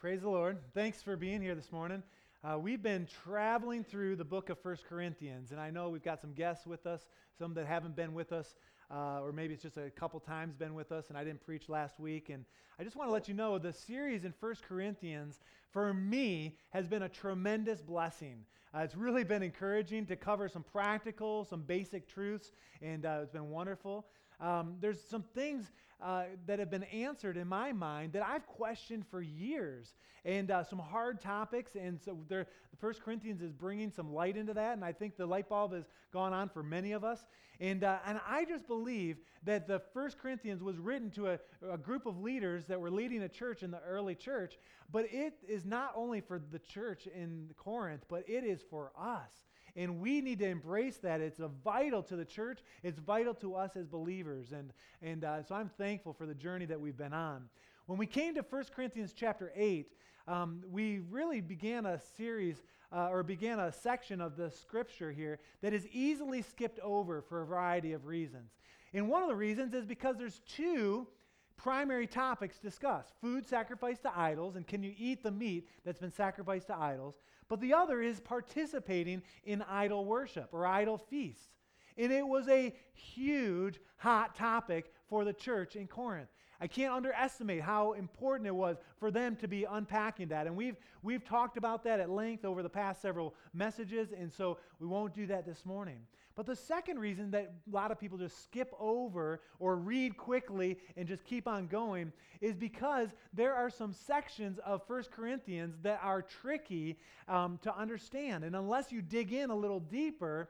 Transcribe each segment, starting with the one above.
Praise the Lord. Thanks for being here this morning. Uh, we've been traveling through the book of First Corinthians, and I know we've got some guests with us, some that haven't been with us, uh, or maybe it's just a couple times been with us, and I didn't preach last week. And I just want to let you know the series in First Corinthians, for me, has been a tremendous blessing. Uh, it's really been encouraging to cover some practical, some basic truths, and uh, it's been wonderful. Um, there's some things uh, that have been answered in my mind that I've questioned for years, and uh, some hard topics. And so, the First Corinthians is bringing some light into that, and I think the light bulb has gone on for many of us. And uh, and I just believe that the First Corinthians was written to a, a group of leaders that were leading a church in the early church, but it is not only for the church in Corinth, but it is for us. And we need to embrace that. It's vital to the church, it's vital to us as believers. And, and uh, so I'm thankful for the journey that we've been on. When we came to 1 Corinthians chapter 8, um, we really began a series uh, or began a section of the scripture here that is easily skipped over for a variety of reasons. And one of the reasons is because there's two primary topics discussed food sacrificed to idols, and can you eat the meat that's been sacrificed to idols? But the other is participating in idol worship or idol feasts. And it was a huge, hot topic for the church in Corinth. I can't underestimate how important it was for them to be unpacking that. And we've, we've talked about that at length over the past several messages, and so we won't do that this morning. But the second reason that a lot of people just skip over or read quickly and just keep on going is because there are some sections of 1 Corinthians that are tricky um, to understand. And unless you dig in a little deeper,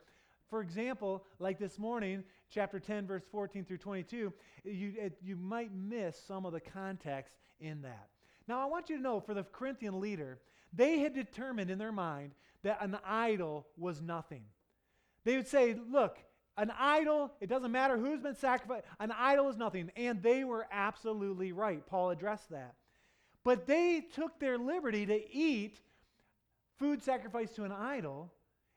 for example, like this morning, chapter 10, verse 14 through 22, you, it, you might miss some of the context in that. Now, I want you to know for the Corinthian leader, they had determined in their mind that an idol was nothing. They would say, look, an idol, it doesn't matter who's been sacrificed, an idol is nothing. And they were absolutely right. Paul addressed that. But they took their liberty to eat food sacrificed to an idol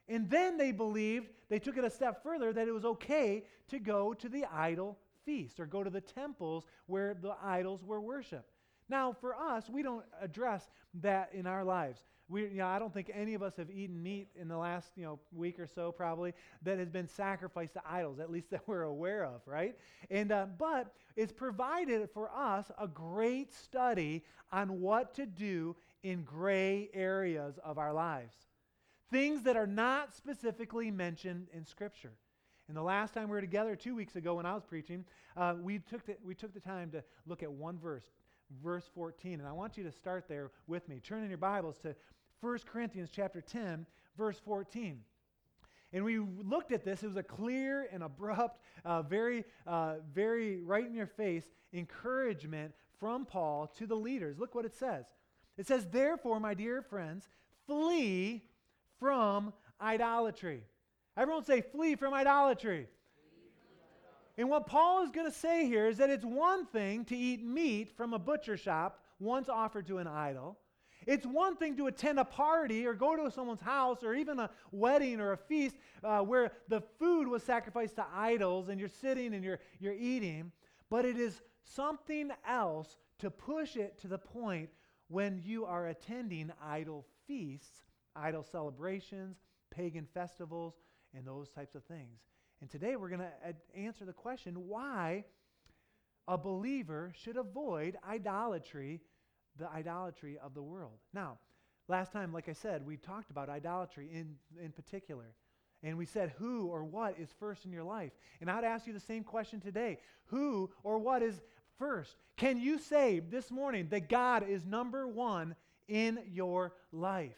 and then they believed, they took it a step further, that it was okay to go to the idol feast or go to the temples where the idols were worshiped. Now, for us, we don't address that in our lives. We, you know, I don't think any of us have eaten meat in the last you know, week or so, probably, that has been sacrificed to idols, at least that we're aware of, right? And, uh, but it's provided for us a great study on what to do in gray areas of our lives things that are not specifically mentioned in Scripture. And the last time we were together, two weeks ago when I was preaching, uh, we, took the, we took the time to look at one verse, verse 14. And I want you to start there with me. Turn in your Bibles to 1 Corinthians chapter 10, verse 14. And we looked at this. It was a clear and abrupt, uh, very, uh, very right in your face encouragement from Paul to the leaders. Look what it says. It says, Therefore, my dear friends, flee from idolatry. Everyone say, flee from idolatry. And what Paul is going to say here is that it's one thing to eat meat from a butcher shop once offered to an idol. It's one thing to attend a party or go to someone's house or even a wedding or a feast uh, where the food was sacrificed to idols and you're sitting and you're, you're eating. But it is something else to push it to the point when you are attending idol feasts idol celebrations, pagan festivals, and those types of things. And today we're going to answer the question why a believer should avoid idolatry, the idolatry of the world. Now, last time, like I said, we talked about idolatry in, in particular. And we said, who or what is first in your life? And I'd ask you the same question today. Who or what is first? Can you say this morning that God is number one in your life?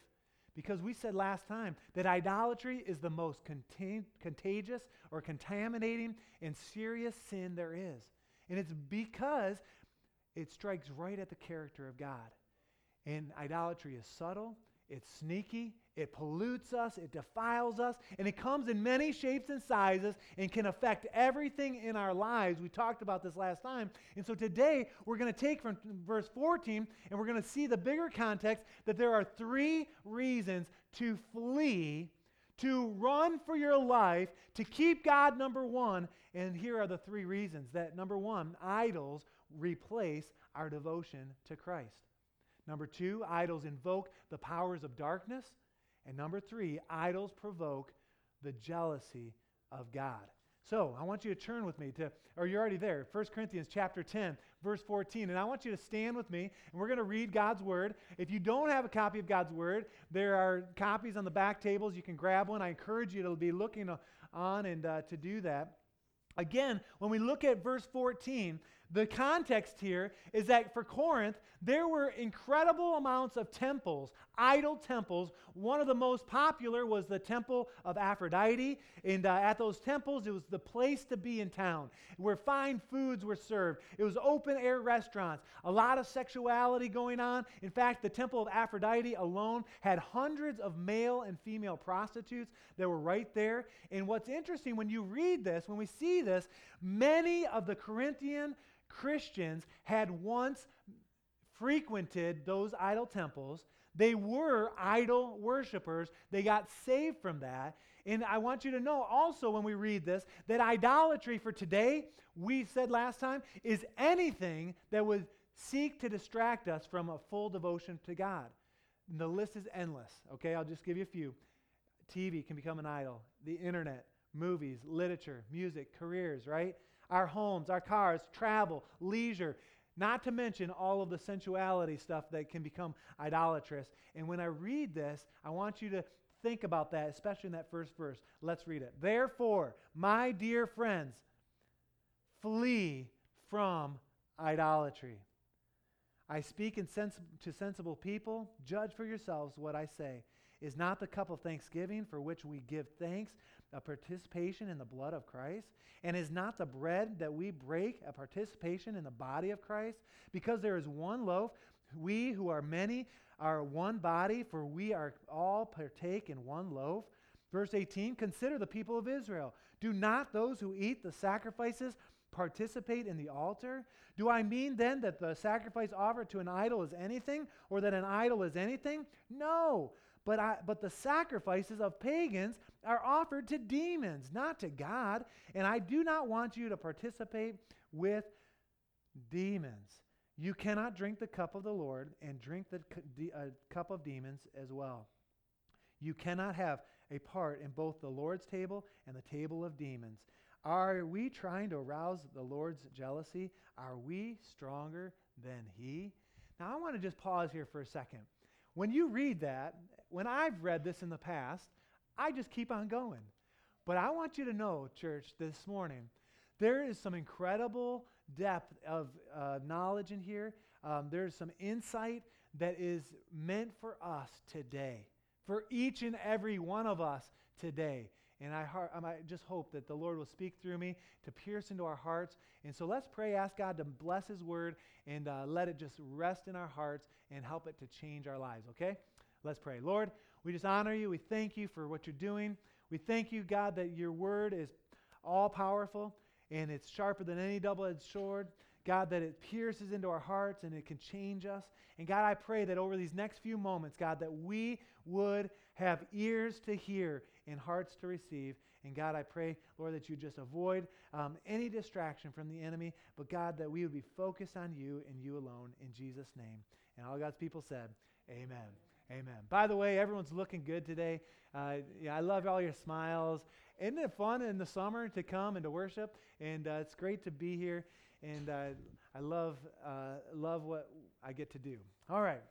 Because we said last time that idolatry is the most contain- contagious or contaminating and serious sin there is. And it's because it strikes right at the character of God. And idolatry is subtle, it's sneaky, it pollutes us, it defiles us, and it comes in many shapes and sizes and can affect everything in our lives. We talked about this last time. And so today we're going to take from verse 14 and we're going to see the bigger context that there are three reasons to flee, to run for your life, to keep God number one. And here are the three reasons that number one, idols replace our devotion to Christ. Number two, idols invoke the powers of darkness. And number three, idols provoke the jealousy of God. So I want you to turn with me to, or you're already there, 1 Corinthians chapter 10, verse 14. And I want you to stand with me, and we're going to read God's word. If you don't have a copy of God's word, there are copies on the back tables. You can grab one. I encourage you to be looking on and uh, to do that. Again, when we look at verse 14, the context here is that for Corinth, there were incredible amounts of temples, idol temples. One of the most popular was the temple of Aphrodite. And uh, at those temples, it was the place to be in town where fine foods were served. It was open air restaurants, a lot of sexuality going on. In fact, the temple of Aphrodite alone had hundreds of male and female prostitutes that were right there. And what's interesting when you read this, when we see this, many of the Corinthian Christians had once frequented those idol temples. They were idol worshippers. They got saved from that. And I want you to know also when we read this that idolatry for today, we said last time, is anything that would seek to distract us from a full devotion to God. And the list is endless. Okay, I'll just give you a few. TV can become an idol, the internet, movies, literature, music, careers, right? Our homes, our cars, travel, leisure, not to mention all of the sensuality stuff that can become idolatrous. And when I read this, I want you to think about that, especially in that first verse. Let's read it. Therefore, my dear friends, flee from idolatry. I speak sens- to sensible people. Judge for yourselves what I say. Is not the cup of thanksgiving for which we give thanks a participation in the blood of Christ? And is not the bread that we break a participation in the body of Christ? Because there is one loaf, we who are many are one body, for we are all partake in one loaf. Verse 18 Consider the people of Israel. Do not those who eat the sacrifices participate in the altar? Do I mean then that the sacrifice offered to an idol is anything, or that an idol is anything? No. But, I, but the sacrifices of pagans are offered to demons, not to God. And I do not want you to participate with demons. You cannot drink the cup of the Lord and drink the uh, cup of demons as well. You cannot have a part in both the Lord's table and the table of demons. Are we trying to arouse the Lord's jealousy? Are we stronger than He? Now, I want to just pause here for a second. When you read that, when I've read this in the past, I just keep on going. But I want you to know, church, this morning, there is some incredible depth of uh, knowledge in here. Um, there's some insight that is meant for us today, for each and every one of us today. And I, I just hope that the Lord will speak through me to pierce into our hearts. And so let's pray, ask God to bless His word and uh, let it just rest in our hearts and help it to change our lives, okay? Let's pray. Lord, we just honor you. We thank you for what you're doing. We thank you, God, that your word is all powerful and it's sharper than any double edged sword. God, that it pierces into our hearts and it can change us. And God, I pray that over these next few moments, God, that we would have ears to hear and hearts to receive. And God, I pray, Lord, that you just avoid um, any distraction from the enemy, but God, that we would be focused on you and you alone in Jesus' name. And all God's people said, Amen. Amen. By the way, everyone's looking good today. Uh, yeah, I love all your smiles. Isn't it fun in the summer to come and to worship? And uh, it's great to be here. And uh, I love uh, love what I get to do. All right,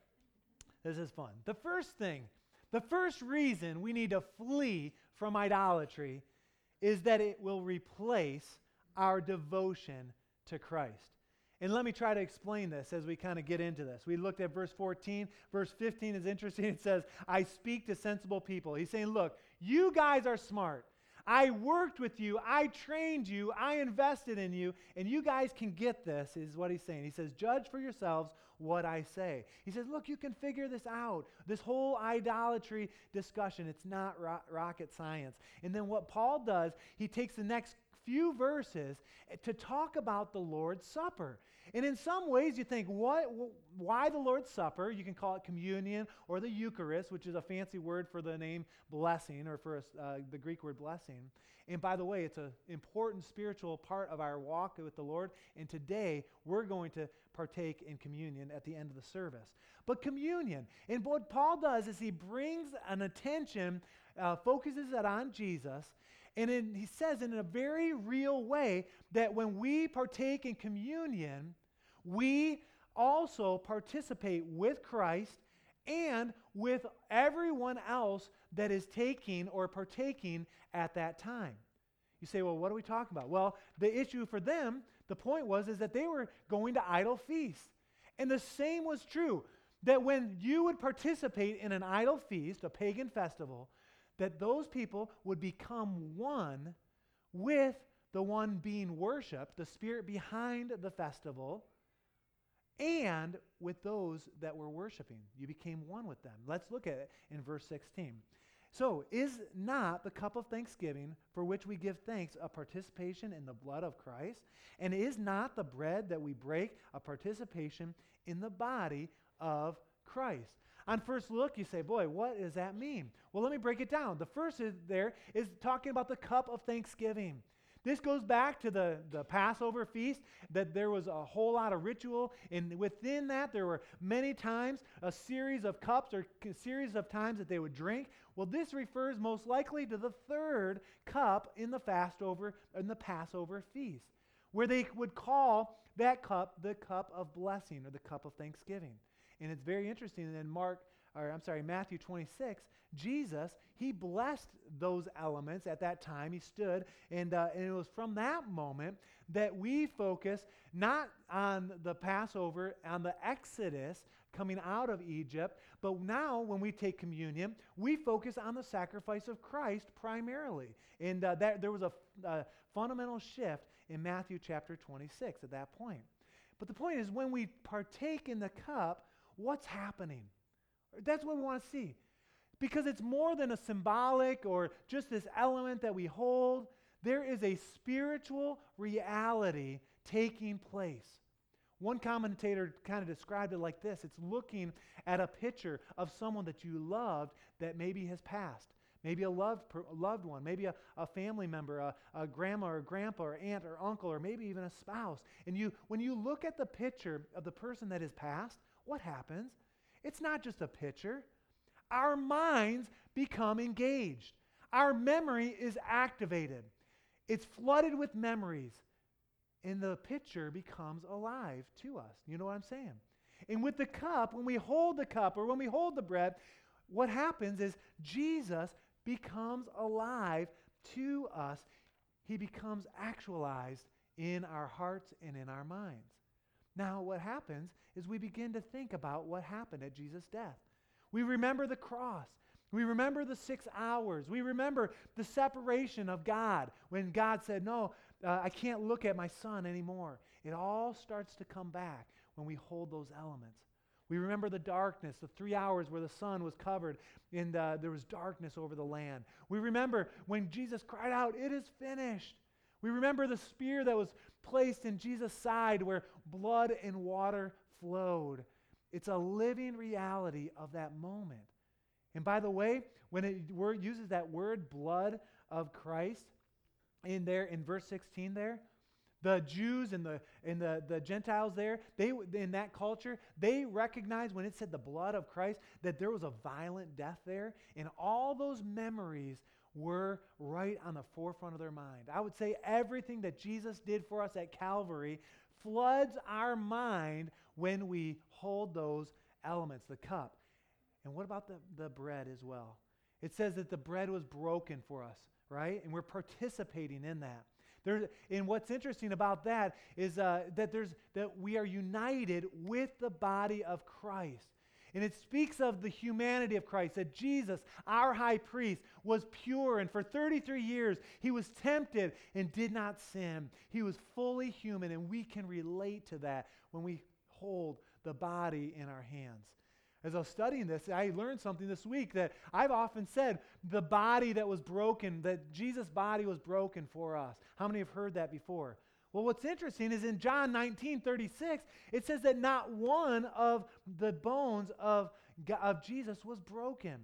this is fun. The first thing, the first reason we need to flee from idolatry is that it will replace our devotion to Christ. And let me try to explain this as we kind of get into this. We looked at verse 14. Verse 15 is interesting. It says, I speak to sensible people. He's saying, Look, you guys are smart. I worked with you. I trained you. I invested in you. And you guys can get this, is what he's saying. He says, Judge for yourselves what I say. He says, Look, you can figure this out. This whole idolatry discussion, it's not ro- rocket science. And then what Paul does, he takes the next few verses to talk about the Lord's Supper. And in some ways, you think, what, why the Lord's Supper? You can call it communion or the Eucharist, which is a fancy word for the name blessing or for a, uh, the Greek word blessing. And by the way, it's an important spiritual part of our walk with the Lord. And today, we're going to partake in communion at the end of the service. But communion, and what Paul does is he brings an attention, uh, focuses it on Jesus, and in, he says in a very real way that when we partake in communion, we also participate with Christ and with everyone else that is taking or partaking at that time. You say, well, what are we talking about? Well, the issue for them, the point was, is that they were going to idol feasts. And the same was true that when you would participate in an idol feast, a pagan festival, that those people would become one with the one being worshiped, the spirit behind the festival, and with those that were worshiping. You became one with them. Let's look at it in verse 16. So, is not the cup of thanksgiving for which we give thanks a participation in the blood of Christ? And is not the bread that we break a participation in the body of Christ? On first look, you say, boy, what does that mean? Well, let me break it down. The first is there is talking about the cup of thanksgiving. This goes back to the, the Passover feast, that there was a whole lot of ritual, and within that, there were many times a series of cups or a series of times that they would drink. Well, this refers most likely to the third cup in the Passover in the Passover feast, where they would call that cup the cup of blessing or the cup of thanksgiving. And it's very interesting in Mark, or I'm sorry, Matthew 26, Jesus, he blessed those elements at that time. He stood, and, uh, and it was from that moment that we focus not on the Passover, on the Exodus coming out of Egypt, but now when we take communion, we focus on the sacrifice of Christ primarily. And uh, that, there was a, a fundamental shift in Matthew chapter 26 at that point. But the point is, when we partake in the cup, what's happening? That's what we want to see. Because it's more than a symbolic or just this element that we hold. There is a spiritual reality taking place. One commentator kind of described it like this it's looking at a picture of someone that you loved that maybe has passed. Maybe a loved, loved one, maybe a, a family member, a, a grandma or grandpa or aunt or uncle, or maybe even a spouse. And you, when you look at the picture of the person that has passed, what happens? It's not just a picture. Our minds become engaged. Our memory is activated. It's flooded with memories. And the picture becomes alive to us. You know what I'm saying? And with the cup, when we hold the cup or when we hold the bread, what happens is Jesus becomes alive to us. He becomes actualized in our hearts and in our minds. Now, what happens is we begin to think about what happened at Jesus' death. We remember the cross. We remember the six hours. We remember the separation of God when God said, No, uh, I can't look at my son anymore. It all starts to come back when we hold those elements. We remember the darkness, the three hours where the sun was covered and uh, there was darkness over the land. We remember when Jesus cried out, It is finished. We remember the spear that was placed in Jesus' side where blood and water flowed. It's a living reality of that moment. And by the way, when it uses that word blood of Christ in there in verse 16 there, the Jews and the and the, the Gentiles there, they in that culture, they recognized when it said the blood of Christ that there was a violent death there, and all those memories were right on the forefront of their mind. I would say everything that Jesus did for us at Calvary floods our mind when we hold those elements, the cup. And what about the, the bread as well? It says that the bread was broken for us, right? And we're participating in that. There, and what's interesting about that is uh, that, there's, that we are united with the body of Christ. And it speaks of the humanity of Christ, that Jesus, our high priest, was pure. And for 33 years, he was tempted and did not sin. He was fully human, and we can relate to that when we hold the body in our hands. as I was studying this, I learned something this week that I've often said the body that was broken, that Jesus' body was broken for us. How many have heard that before? Well, what's interesting is in John 19 36, it says that not one of the bones of, of Jesus was broken.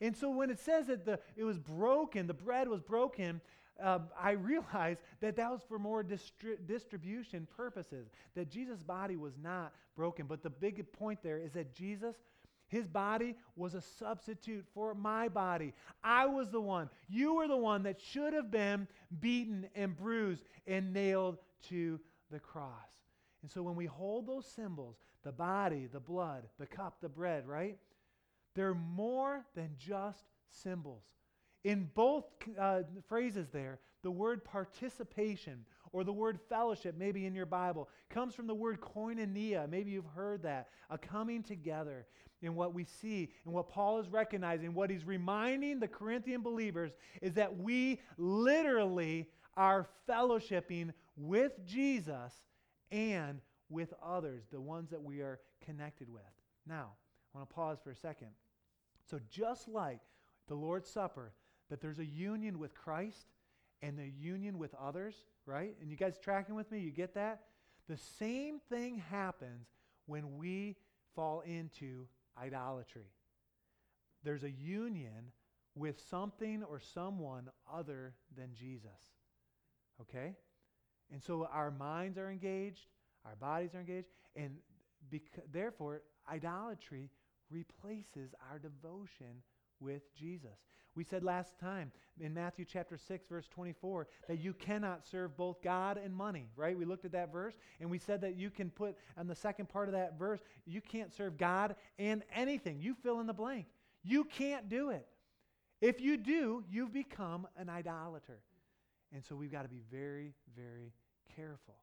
And so when it says that the, it was broken, the bread was broken, um, I realized that that was for more distri- distribution purposes, that Jesus' body was not broken. But the big point there is that Jesus his body was a substitute for my body. I was the one, you were the one that should have been beaten and bruised and nailed to the cross. And so when we hold those symbols, the body, the blood, the cup, the bread, right? They're more than just symbols. In both uh, phrases there, the word participation or the word fellowship, maybe in your Bible, comes from the word koinonia. Maybe you've heard that. A coming together in what we see and what Paul is recognizing, what he's reminding the Corinthian believers is that we literally are fellowshipping with Jesus and with others, the ones that we are connected with. Now, I want to pause for a second. So, just like the Lord's Supper, that there's a union with Christ and the union with others, right? And you guys tracking with me? You get that? The same thing happens when we fall into idolatry. There's a union with something or someone other than Jesus. Okay? And so our minds are engaged, our bodies are engaged, and bec- therefore, idolatry replaces our devotion with Jesus. We said last time in Matthew chapter 6 verse 24 that you cannot serve both God and money, right? We looked at that verse and we said that you can put on the second part of that verse, you can't serve God and anything. You fill in the blank. You can't do it. If you do, you've become an idolater. And so we've got to be very, very careful.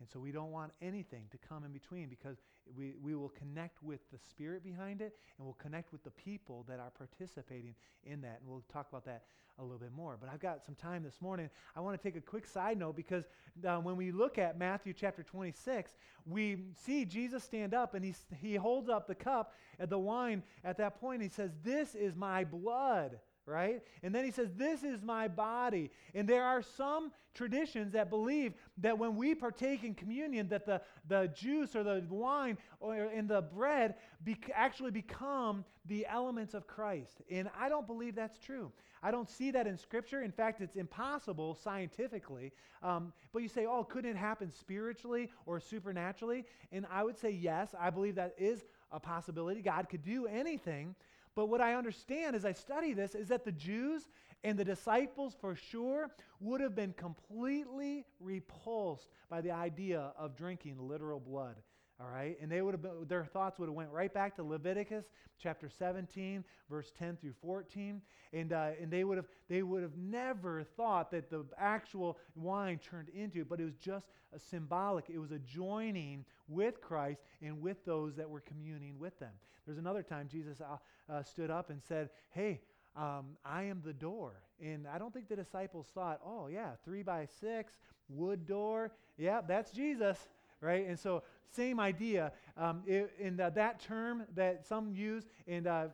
And so we don't want anything to come in between because we, we will connect with the spirit behind it and we'll connect with the people that are participating in that. And we'll talk about that a little bit more. But I've got some time this morning. I want to take a quick side note because uh, when we look at Matthew chapter 26, we see Jesus stand up and he, he holds up the cup and the wine at that point. He says, This is my blood right? And then he says, This is my body. And there are some traditions that believe that when we partake in communion, that the, the juice or the wine or in the bread be, actually become the elements of Christ. And I don't believe that's true. I don't see that in Scripture. In fact, it's impossible scientifically. Um, but you say, oh, couldn't it happen spiritually or supernaturally? And I would say, yes, I believe that is a possibility. God could do anything. But what I understand as I study this is that the Jews and the disciples, for sure, would have been completely repulsed by the idea of drinking literal blood. All right, and they would have been, their thoughts would have went right back to Leviticus chapter 17, verse 10 through 14, and uh, and they would have they would have never thought that the actual wine turned into, but it was just a symbolic. It was a joining with Christ and with those that were communing with them. There's another time Jesus uh, uh, stood up and said, Hey, um, I am the door. And I don't think the disciples thought, oh, yeah, three by six, wood door. Yeah, that's Jesus, right? And so, same idea. Um, it, in the, that term that some use in uh,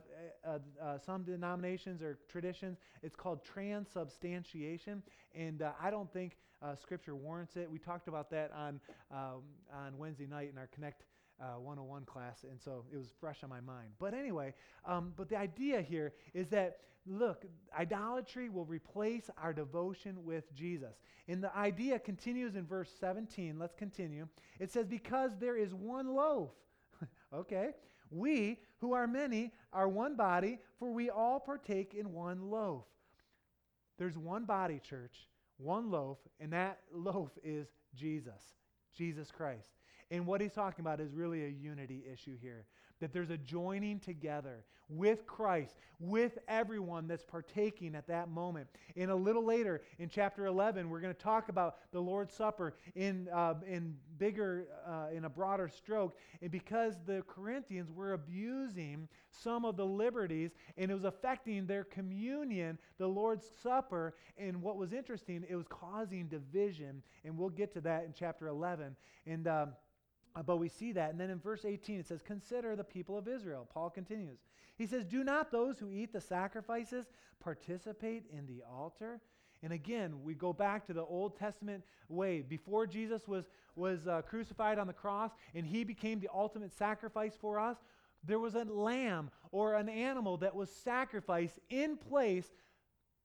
uh, uh, some denominations or traditions, it's called transubstantiation. And uh, I don't think uh, Scripture warrants it. We talked about that on, um, on Wednesday night in our Connect uh, 101 class, and so it was fresh on my mind. But anyway, um, but the idea here is that, look, idolatry will replace our devotion with Jesus. And the idea continues in verse 17. Let's continue. It says, Because there is one loaf. okay. We, who are many, are one body, for we all partake in one loaf. There's one body, church, one loaf, and that loaf is Jesus, Jesus Christ. And what he's talking about is really a unity issue here. That there's a joining together with Christ, with everyone that's partaking at that moment. And a little later in chapter 11, we're going to talk about the Lord's Supper in, uh, in bigger, uh, in a broader stroke. And because the Corinthians were abusing some of the liberties and it was affecting their communion, the Lord's Supper, and what was interesting, it was causing division. And we'll get to that in chapter 11. And. Um, but we see that. And then in verse 18, it says, Consider the people of Israel. Paul continues. He says, Do not those who eat the sacrifices participate in the altar? And again, we go back to the Old Testament way. Before Jesus was, was uh, crucified on the cross and he became the ultimate sacrifice for us, there was a lamb or an animal that was sacrificed in place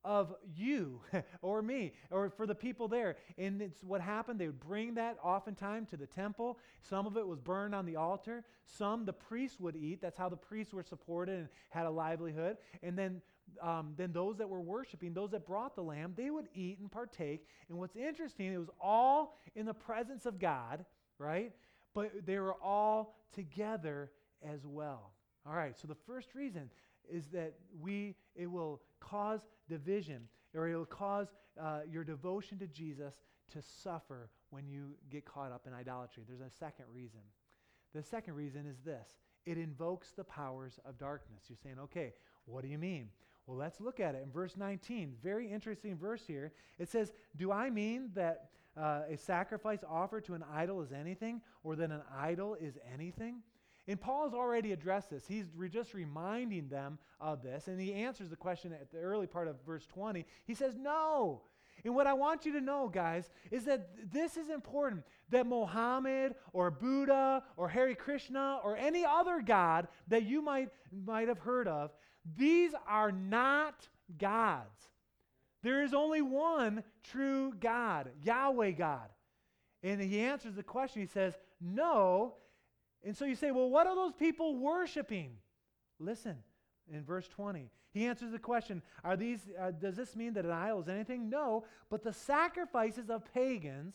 of you or me or for the people there. And it's what happened. They would bring that oftentimes to the temple. Some of it was burned on the altar. Some the priests would eat. That's how the priests were supported and had a livelihood. And then, um, then those that were worshiping, those that brought the lamb, they would eat and partake. And what's interesting, it was all in the presence of God, right? But they were all together as well. All right, so the first reason is that we it will cause division or it will cause uh, your devotion to Jesus to suffer when you get caught up in idolatry. There's a second reason. The second reason is this it invokes the powers of darkness. You're saying, okay, what do you mean? Well, let's look at it in verse 19. Very interesting verse here. It says, Do I mean that uh, a sacrifice offered to an idol is anything, or that an idol is anything? And Paul's already addressed this. He's re- just reminding them of this. And he answers the question at the early part of verse 20. He says, No. And what I want you to know, guys, is that this is important that Mohammed or Buddha or Hare Krishna or any other God that you might, might have heard of, these are not gods. There is only one true God, Yahweh God. And he answers the question. He says, No, and so you say, well, what are those people worshiping? Listen, in verse 20, he answers the question Are these, uh, Does this mean that an idol is anything? No, but the sacrifices of pagans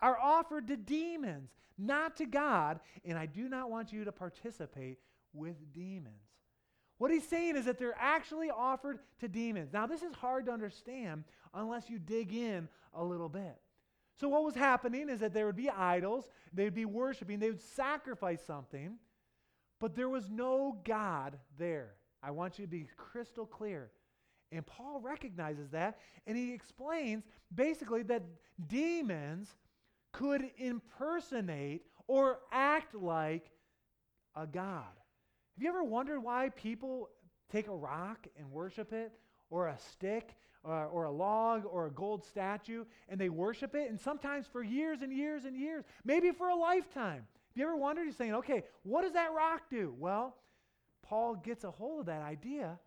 are offered to demons, not to God, and I do not want you to participate with demons. What he's saying is that they're actually offered to demons. Now, this is hard to understand unless you dig in a little bit. So, what was happening is that there would be idols, they'd be worshiping, they would sacrifice something, but there was no God there. I want you to be crystal clear. And Paul recognizes that, and he explains basically that demons could impersonate or act like a God. Have you ever wondered why people take a rock and worship it, or a stick, uh, or a log or a gold statue and they worship it, and sometimes for years and years and years, maybe for a lifetime. Have you ever wondered? You're saying, okay, what does that rock do? Well, Paul gets a hold of that idea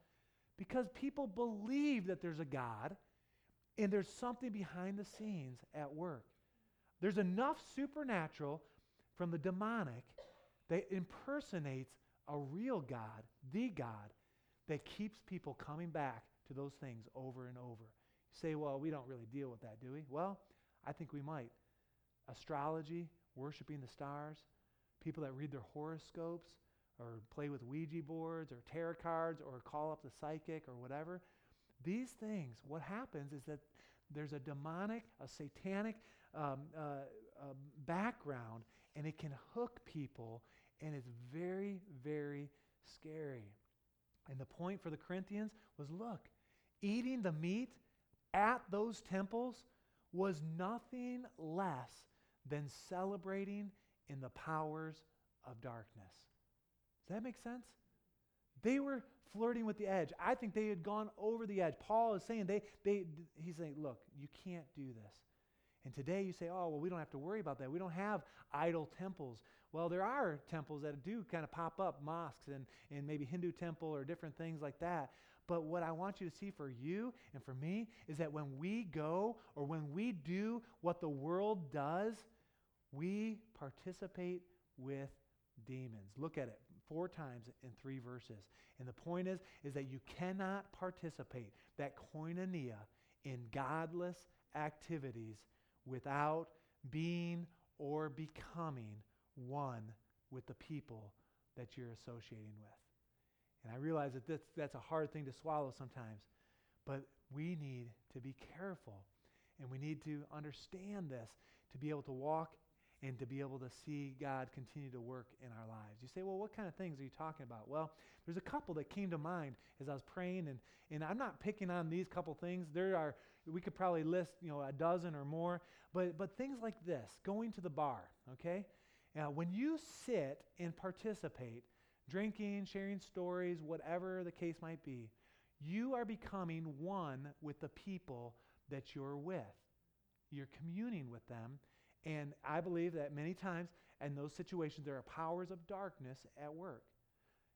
because people believe that there's a God and there's something behind the scenes at work. There's enough supernatural from the demonic that impersonates a real God, the God, that keeps people coming back to those things over and over. You say, well, we don't really deal with that, do we? Well, I think we might. Astrology, worshiping the stars, people that read their horoscopes or play with Ouija boards or tarot cards or call up the psychic or whatever. These things, what happens is that there's a demonic, a satanic um, uh, uh, background, and it can hook people, and it's very, very scary. And the point for the Corinthians was look, eating the meat at those temples was nothing less than celebrating in the powers of darkness. Does that make sense? They were flirting with the edge. I think they had gone over the edge. Paul is saying they, they he's saying, look, you can't do this. And today you say, oh, well, we don't have to worry about that. We don't have idol temples. Well, there are temples that do kind of pop up, mosques and, and maybe Hindu temple or different things like that. But what I want you to see for you and for me is that when we go or when we do what the world does, we participate with demons. Look at it four times in three verses. And the point is is that you cannot participate that koinonia in godless activities without being or becoming one with the people that you're associating with. And I realize that that's, that's a hard thing to swallow sometimes, but we need to be careful and we need to understand this to be able to walk and to be able to see God continue to work in our lives. You say, well, what kind of things are you talking about? Well, there's a couple that came to mind as I was praying, and, and I'm not picking on these couple things. There are, we could probably list, you know, a dozen or more, but, but things like this, going to the bar, okay? Now, when you sit and participate, drinking, sharing stories, whatever the case might be, you are becoming one with the people that you're with. You're communing with them. And I believe that many times in those situations, there are powers of darkness at work.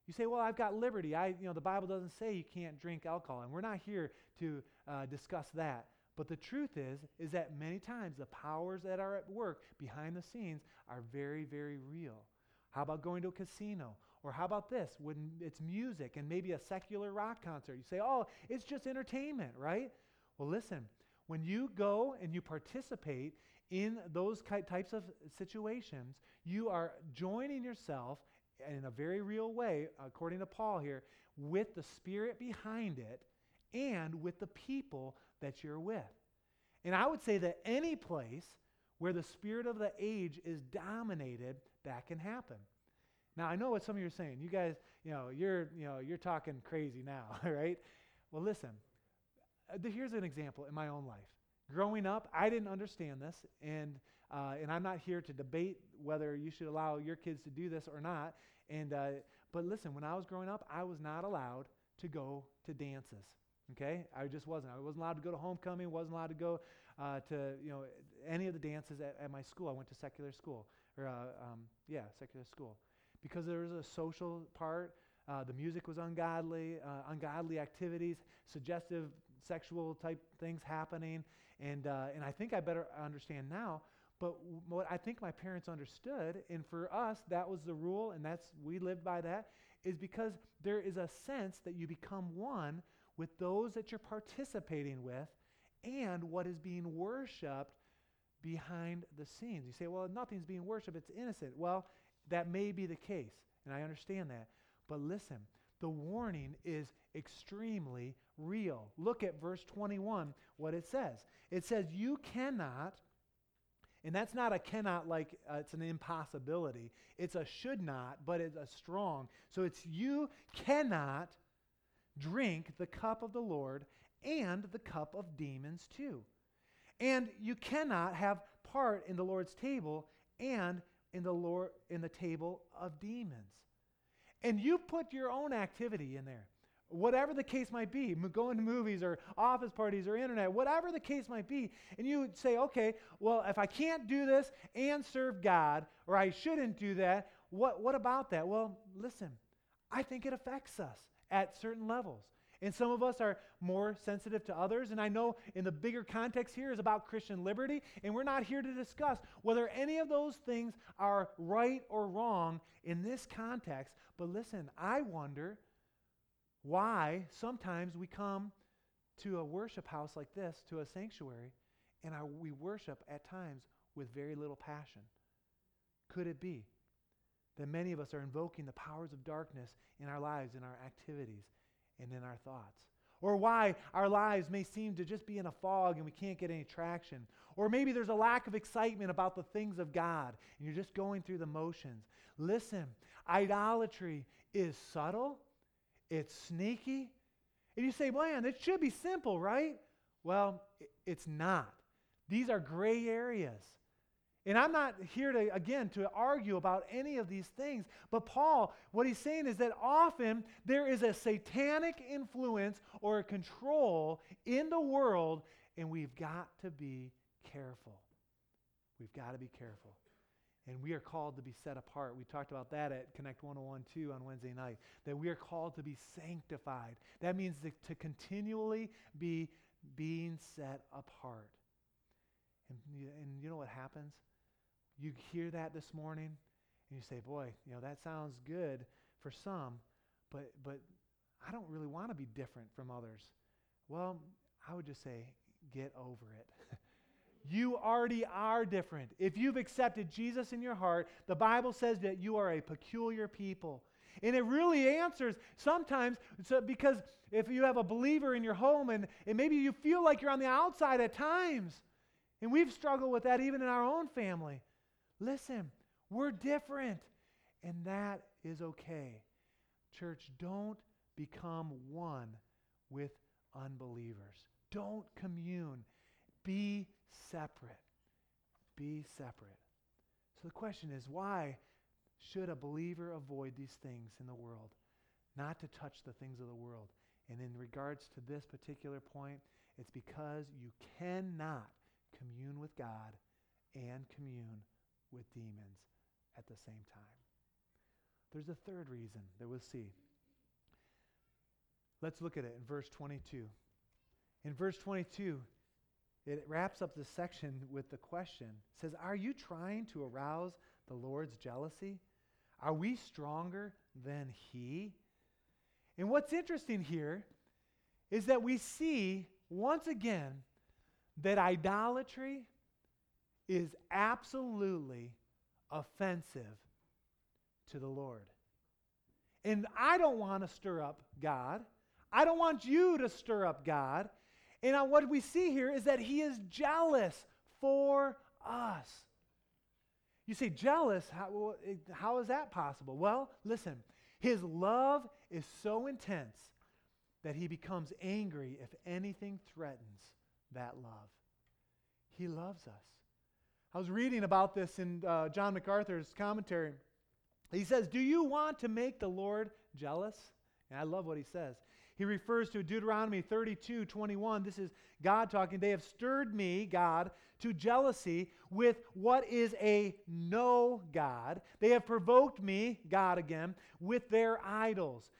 You say, well, I've got liberty. I, you know, the Bible doesn't say you can't drink alcohol, and we're not here to uh, discuss that. But the truth is, is that many times the powers that are at work behind the scenes are very, very real. How about going to a casino? Or how about this, when it's music and maybe a secular rock concert? You say, oh, it's just entertainment, right? Well, listen, when you go and you participate in those types of situations, you are joining yourself in a very real way, according to Paul here, with the spirit behind it and with the people that you're with. And I would say that any place where the spirit of the age is dominated, that can happen. Now I know what some of you are saying. You guys, you know, you're, you know, you're talking crazy now, right? Well, listen. Uh, here's an example in my own life. Growing up, I didn't understand this, and uh, and I'm not here to debate whether you should allow your kids to do this or not. And uh, but listen, when I was growing up, I was not allowed to go to dances. Okay, I just wasn't. I wasn't allowed to go to homecoming. wasn't allowed to go uh, to you know any of the dances at, at, my school. I went to secular school, or uh, um, yeah, secular school, because there was a social part. Uh, the music was ungodly, uh, ungodly activities, suggestive sexual type things happening, and uh, and I think I better understand now. But what I think my parents understood, and for us that was the rule, and that's we lived by that, is because there is a sense that you become one with those that you're participating with and what is being worshiped behind the scenes. You say, well, nothing's being worshiped, it's innocent. Well, that may be the case, and I understand that. But listen, the warning is extremely real. Look at verse 21, what it says. It says, You cannot, and that's not a cannot like uh, it's an impossibility. It's a should not, but it's a strong. So it's you cannot drink the cup of the Lord and the cup of demons too. And you cannot have part in the Lord's table and in the Lord in the table of demons. And you put your own activity in there. Whatever the case might be, going to movies or office parties or internet, whatever the case might be, and you would say, okay, well, if I can't do this and serve God, or I shouldn't do that, what, what about that? Well, listen, I think it affects us at certain levels. And some of us are more sensitive to others. And I know in the bigger context here is about Christian liberty. And we're not here to discuss whether any of those things are right or wrong in this context. But listen, I wonder why sometimes we come to a worship house like this, to a sanctuary, and we worship at times with very little passion. Could it be that many of us are invoking the powers of darkness in our lives, in our activities, and in our thoughts. Or why our lives may seem to just be in a fog and we can't get any traction. Or maybe there's a lack of excitement about the things of God and you're just going through the motions. Listen, idolatry is subtle, it's sneaky. And you say, man, it should be simple, right? Well, it's not. These are gray areas. And I'm not here to, again, to argue about any of these things. But Paul, what he's saying is that often there is a satanic influence or a control in the world, and we've got to be careful. We've got to be careful. And we are called to be set apart. We talked about that at Connect 101 2 on Wednesday night. That we are called to be sanctified. That means to, to continually be being set apart. And, and you know what happens? You hear that this morning and you say, boy, you know, that sounds good for some, but, but I don't really want to be different from others. Well, I would just say, get over it. you already are different. If you've accepted Jesus in your heart, the Bible says that you are a peculiar people. And it really answers sometimes so because if you have a believer in your home and, and maybe you feel like you're on the outside at times, and we've struggled with that even in our own family. Listen, we're different, and that is okay. Church, don't become one with unbelievers. Don't commune. Be separate. Be separate. So the question is why should a believer avoid these things in the world? Not to touch the things of the world. And in regards to this particular point, it's because you cannot commune with God and commune with demons at the same time. There's a third reason that we'll see. Let's look at it in verse 22. In verse 22, it wraps up the section with the question. It says, Are you trying to arouse the Lord's jealousy? Are we stronger than He? And what's interesting here is that we see once again that idolatry is absolutely offensive to the Lord. And I don't want to stir up God. I don't want you to stir up God. And what we see here is that He is jealous for us. You say, jealous? How, how is that possible? Well, listen, His love is so intense that He becomes angry if anything threatens that love. He loves us. I was reading about this in uh, John MacArthur's commentary. He says, Do you want to make the Lord jealous? And I love what he says. He refers to Deuteronomy 32 21. This is God talking. They have stirred me, God, to jealousy with what is a no God. They have provoked me, God again, with their idols.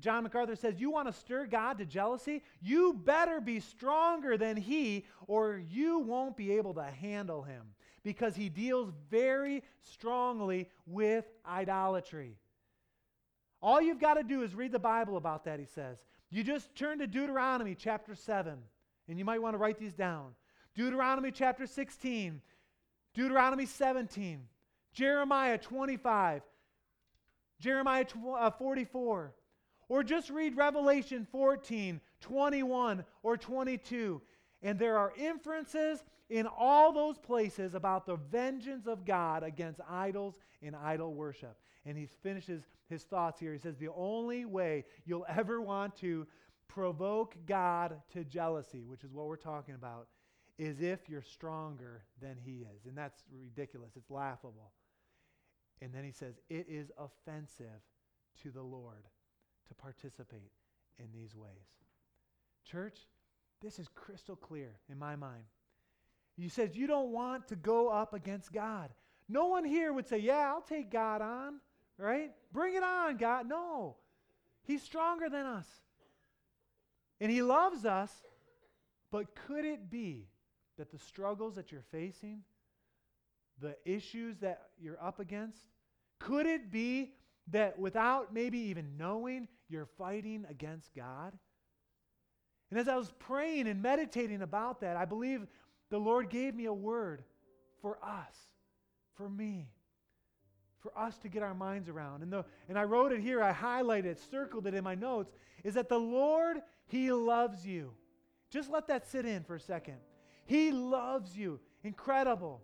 John MacArthur says, You want to stir God to jealousy? You better be stronger than he, or you won't be able to handle him because he deals very strongly with idolatry. All you've got to do is read the Bible about that, he says. You just turn to Deuteronomy chapter 7, and you might want to write these down. Deuteronomy chapter 16, Deuteronomy 17, Jeremiah 25, Jeremiah uh, 44, or just read Revelation 14, 21, or 22. And there are inferences in all those places about the vengeance of God against idols and idol worship. And he finishes his thoughts here. He says, The only way you'll ever want to provoke God to jealousy, which is what we're talking about, is if you're stronger than he is. And that's ridiculous. It's laughable. And then he says, It is offensive to the Lord to participate in these ways. Church, this is crystal clear in my mind. You said you don't want to go up against God. No one here would say, Yeah, I'll take God on, right? Bring it on, God. No. He's stronger than us. And He loves us. But could it be that the struggles that you're facing, the issues that you're up against, could it be that without maybe even knowing, you're fighting against God? And as I was praying and meditating about that, I believe the Lord gave me a word for us, for me, for us to get our minds around. And, the, and I wrote it here, I highlighted it, circled it in my notes, is that the Lord, He loves you. Just let that sit in for a second. He loves you. Incredible.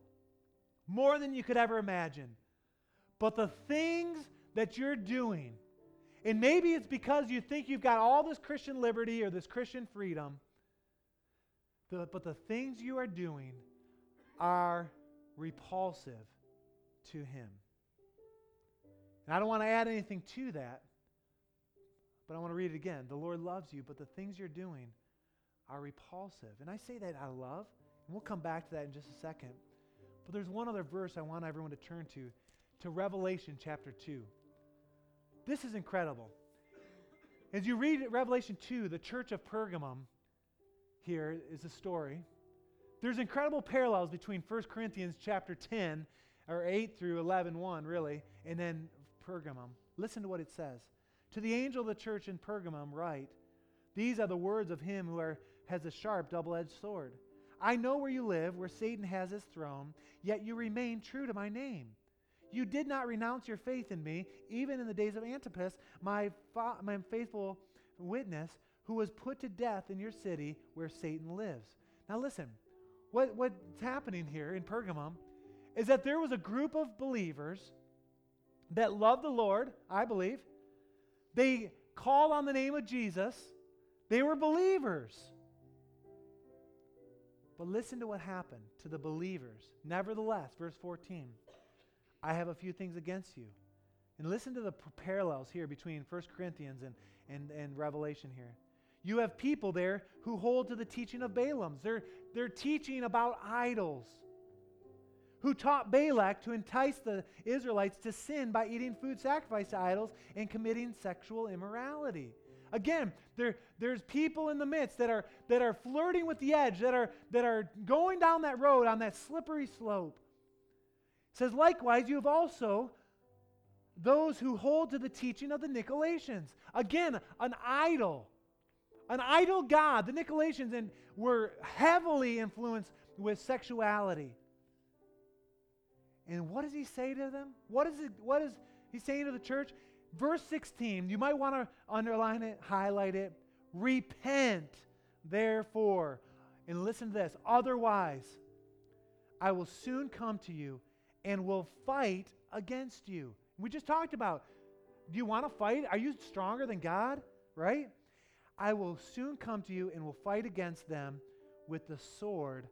More than you could ever imagine. But the things that you're doing, and maybe it's because you think you've got all this Christian liberty or this Christian freedom, but the things you are doing are repulsive to Him. And I don't want to add anything to that, but I want to read it again. The Lord loves you, but the things you're doing are repulsive. And I say that out of love, and we'll come back to that in just a second. But there's one other verse I want everyone to turn to, to Revelation chapter 2. This is incredible. As you read Revelation 2, the church of Pergamum here is a story. There's incredible parallels between 1 Corinthians chapter 10, or 8 through 11, 1, really, and then Pergamum. Listen to what it says. To the angel of the church in Pergamum, write, These are the words of him who are, has a sharp, double edged sword. I know where you live, where Satan has his throne, yet you remain true to my name. You did not renounce your faith in me, even in the days of Antipas, my, fa- my faithful witness, who was put to death in your city where Satan lives. Now, listen, what, what's happening here in Pergamum is that there was a group of believers that loved the Lord, I believe. They called on the name of Jesus, they were believers. But listen to what happened to the believers. Nevertheless, verse 14. I have a few things against you. And listen to the parallels here between 1 Corinthians and, and, and Revelation here. You have people there who hold to the teaching of Balaam's. They're, they're teaching about idols. Who taught Balak to entice the Israelites to sin by eating food sacrificed to idols and committing sexual immorality. Again, there, there's people in the midst that are, that are flirting with the edge, that are, that are going down that road on that slippery slope. It says, likewise, you have also those who hold to the teaching of the Nicolaitans. Again, an idol, an idol god. The Nicolaitans and were heavily influenced with sexuality. And what does he say to them? What is, it, what is he saying to the church? Verse 16, you might want to underline it, highlight it. Repent, therefore. And listen to this. Otherwise, I will soon come to you and will fight against you. We just talked about do you want to fight? Are you stronger than God? Right? I will soon come to you and will fight against them with the sword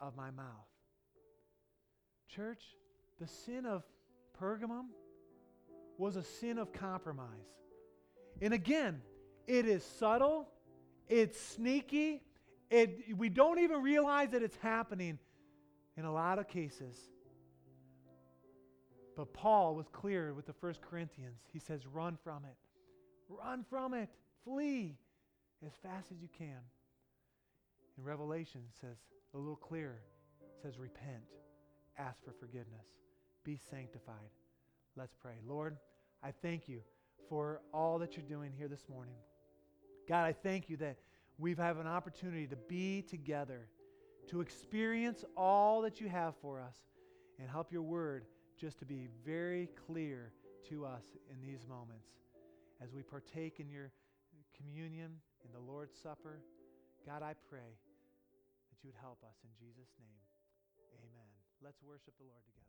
of my mouth. Church, the sin of Pergamum was a sin of compromise. And again, it is subtle, it's sneaky, it, we don't even realize that it's happening in a lot of cases. But Paul was clear with the First Corinthians. He says, run from it. Run from it. Flee as fast as you can. In Revelation, says a little clearer, says, repent, ask for forgiveness, be sanctified. Let's pray. Lord, I thank you for all that you're doing here this morning. God, I thank you that we have an opportunity to be together, to experience all that you have for us, and help your word just to be very clear to us in these moments as we partake in your communion, in the Lord's Supper. God, I pray that you would help us in Jesus' name. Amen. Let's worship the Lord together.